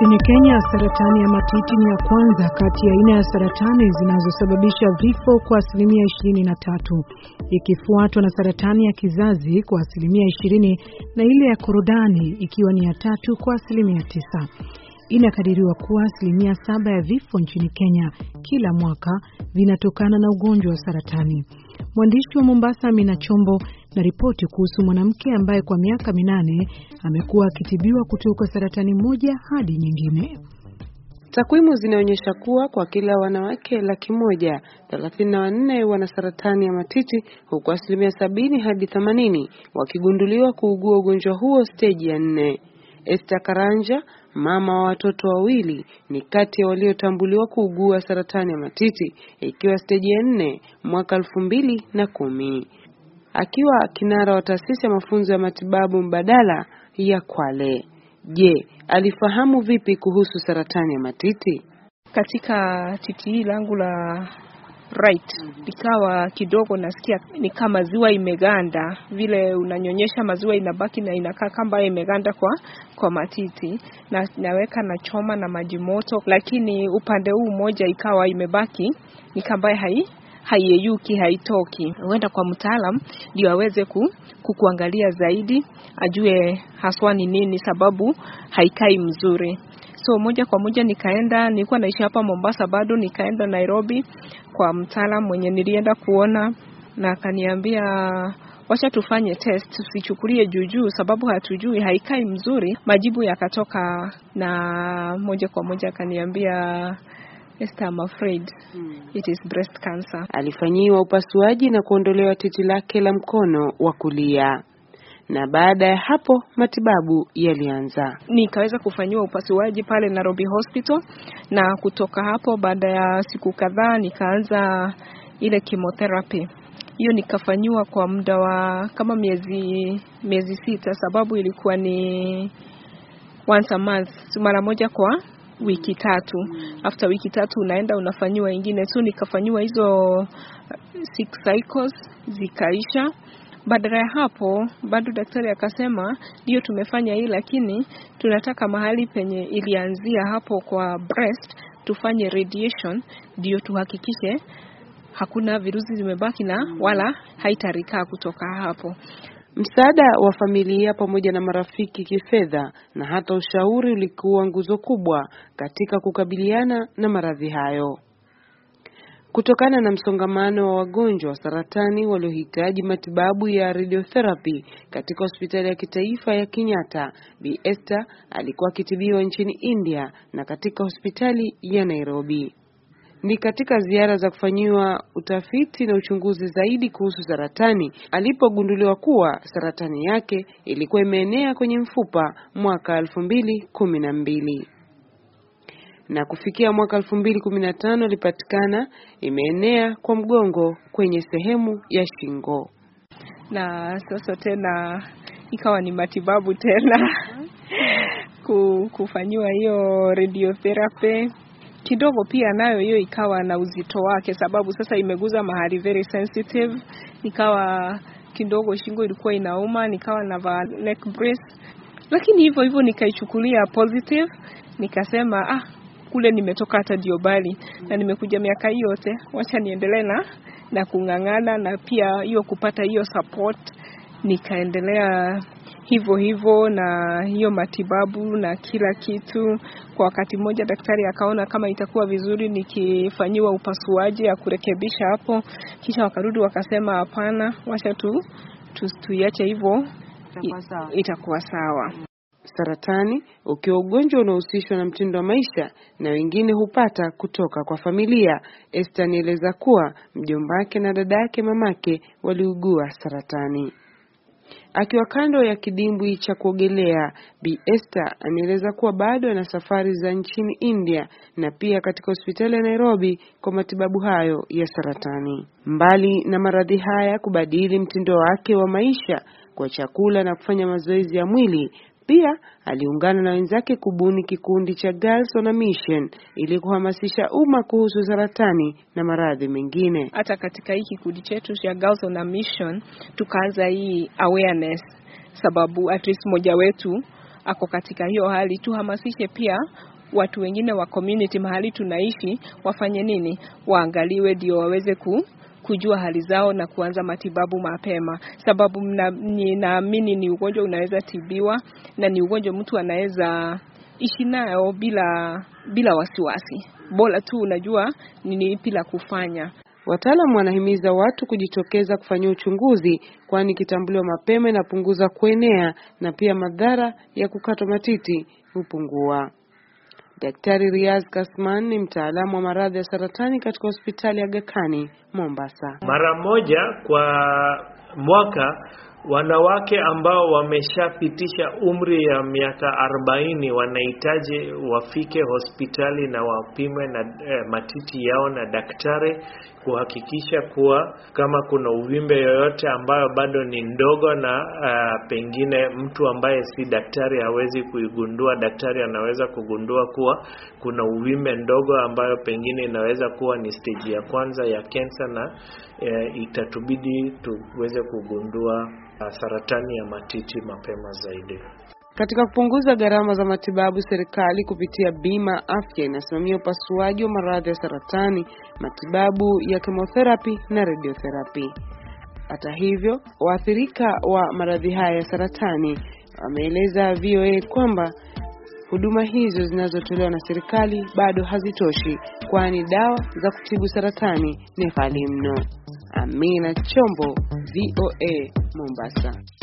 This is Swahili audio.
Kenya, saratani ya matiti ni ya kwanza kati ya aina ya saratani zinazosababisha vifo kwa asilimia ishirini na tatu ikifuatwa na saratani ya kizazi kwa asilimia ishirini na ile ya korodani ikiwa ni ya tatu kwa asilimia tisa. Inakadiriwa kuwa asilimia saba ya vifo nchini Kenya kila mwaka vinatokana na ugonjwa wa saratani. Mwandishi wa Mombasa Amina Chombo na ripoti kuhusu mwanamke ambaye kwa miaka minane amekuwa akitibiwa kutoka saratani moja hadi nyingine. Takwimu zinaonyesha kuwa kwa kila wanawake laki moja thelathini na wanne wana saratani ya matiti huku asilimia sabini hadi themanini wakigunduliwa kuugua ugonjwa huo steji ya nne. Esther Karanja, mama wa watoto wawili, ni kati ya waliotambuliwa kuugua saratani ya matiti ikiwa steji ya nne mwaka elfu mbili na kumi. Akiwa kinara wa taasisi ya mafunzo ya matibabu mbadala ya Kwale. Je, alifahamu vipi kuhusu saratani ya matiti? Katika titi hii langu la right ikawa kidogo nasikia ni kama maziwa imeganda, vile unanyonyesha maziwa inabaki na inakaa kama imeganda kwa kwa matiti, na naweka na choma na maji moto, lakini upande huu mmoja ikawa imebaki ni kama hai haiyeyuki haitoki. Huenda kwa mtaalam ndio aweze ku, kukuangalia zaidi, ajue haswa ni nini sababu haikai mzuri. So moja kwa moja nikaenda, nilikuwa naishi hapa Mombasa bado, nikaenda Nairobi kwa mtaalam mwenye nilienda kuona, na akaniambia wacha tufanye test, tusichukulie juujuu sababu hatujui, haikai mzuri. Majibu yakatoka na moja kwa moja akaniambia Esther, I'm afraid it is breast cancer. Alifanyiwa upasuaji na kuondolewa titi lake la mkono wa kulia na baada ya hapo matibabu yalianza. Nikaweza kufanyiwa upasuaji pale Nairobi Hospital, na kutoka hapo baada ya siku kadhaa nikaanza ile chemotherapy. Hiyo nikafanyiwa kwa muda wa kama miezi miezi sita, sababu ilikuwa ni once a month, mara moja kwa wiki tatu. After wiki tatu unaenda unafanyiwa ingine, so nikafanyiwa hizo six cycles zikaisha. Badala ya hapo bado daktari akasema ndio tumefanya hii, lakini tunataka mahali penye ilianzia hapo kwa breast tufanye radiation, ndio tuhakikishe hakuna virusi zimebaki na wala haitarikaa kutoka hapo. Msaada wa familia pamoja na marafiki kifedha na hata ushauri ulikuwa nguzo kubwa katika kukabiliana na maradhi hayo. Kutokana na msongamano wa wagonjwa wa saratani waliohitaji matibabu ya radiotherapy katika hospitali ya kitaifa ya Kenyatta, Bi Esther alikuwa akitibiwa nchini India na katika hospitali ya Nairobi. Ni katika ziara za kufanyiwa utafiti na uchunguzi zaidi kuhusu saratani alipogunduliwa kuwa saratani yake ilikuwa imeenea kwenye mfupa mwaka elfu mbili kumi na mbili. Na kufikia mwaka elfu mbili kumi na tano ilipatikana imeenea kwa mgongo kwenye sehemu ya shingo, na sasa tena ikawa ni matibabu tena. Kufanyiwa hiyo radiotherapy kidogo pia nayo hiyo ikawa na uzito wake, sababu sasa imeguza mahali very sensitive. Nikawa kidogo shingo ilikuwa inauma, nikawa na neck brace, lakini hivyo hivyo nikaichukulia positive, nikasema ah, kule nimetoka hata ndio bali na nimekuja miaka hii yote, wacha niendelee na na kung'ang'ana na pia hiyo kupata hiyo support, nikaendelea hivyo hivyo na hiyo matibabu na kila kitu. Kwa wakati mmoja daktari akaona kama itakuwa vizuri nikifanyiwa upasuaji ya kurekebisha hapo, kisha wakarudi wakasema hapana, wacha tu tuiache hivyo, itakuwa sawa. Saratani ukiwa ugonjwa unaohusishwa na mtindo wa maisha na wengine hupata kutoka kwa familia. Esther anieleza kuwa mjomba wake na dada yake mamake waliugua saratani. Akiwa kando ya kidimbwi cha kuogelea, Bi Esther anaeleza kuwa bado ana safari za nchini India na pia katika hospitali ya Nairobi kwa matibabu hayo ya saratani. Mbali na maradhi haya, kubadili mtindo wake wa maisha kwa chakula na kufanya mazoezi ya mwili, pia aliungana na wenzake kubuni kikundi cha Girls on a Mission ili kuhamasisha umma kuhusu saratani na maradhi mengine. Hata katika hii kikundi chetu cha Girls on a Mission tukaanza hii awareness, sababu at least mmoja wetu ako katika hiyo hali, tuhamasishe pia watu wengine wa community mahali tunaishi wafanye nini, waangaliwe ndio waweze ku kujua hali zao na kuanza matibabu mapema, sababu ninaamini ni ugonjwa unaweza tibiwa na ni ugonjwa mtu anaweza ishi nayo bila bila wasiwasi, bora tu unajua ni ipi la kufanya. Wataalamu wanahimiza watu kujitokeza kufanyia uchunguzi, kwani ikitambuliwa mapema inapunguza kuenea na pia madhara ya kukatwa matiti hupungua. Daktari Riaz Kasman ni mtaalamu wa maradhi ya saratani katika hospitali ya Gakani Mombasa. Mara moja kwa mwaka wanawake ambao wameshapitisha umri ya miaka arobaini wanahitaji wafike hospitali na wapimwe na eh, matiti yao na daktari kuhakikisha kuwa kama kuna uvimbe yoyote ambayo bado ni ndogo na uh, pengine mtu ambaye si daktari hawezi kuigundua, daktari anaweza kugundua kuwa kuna uvimbe ndogo ambayo pengine inaweza kuwa ni stage ya kwanza ya kensa na uh, itatubidi tuweze kugundua saratani ya matiti mapema zaidi. Katika kupunguza gharama za matibabu, serikali kupitia bima afya inasimamia upasuaji wa maradhi ya saratani, matibabu ya chemotherapy na radiotherapy. Hata hivyo, waathirika wa maradhi haya ya saratani wameeleza VOA kwamba huduma hizo zinazotolewa na serikali bado hazitoshi, kwani dawa za kutibu saratani ni ghali mno. Amina Chombo, VOA, Mombasa.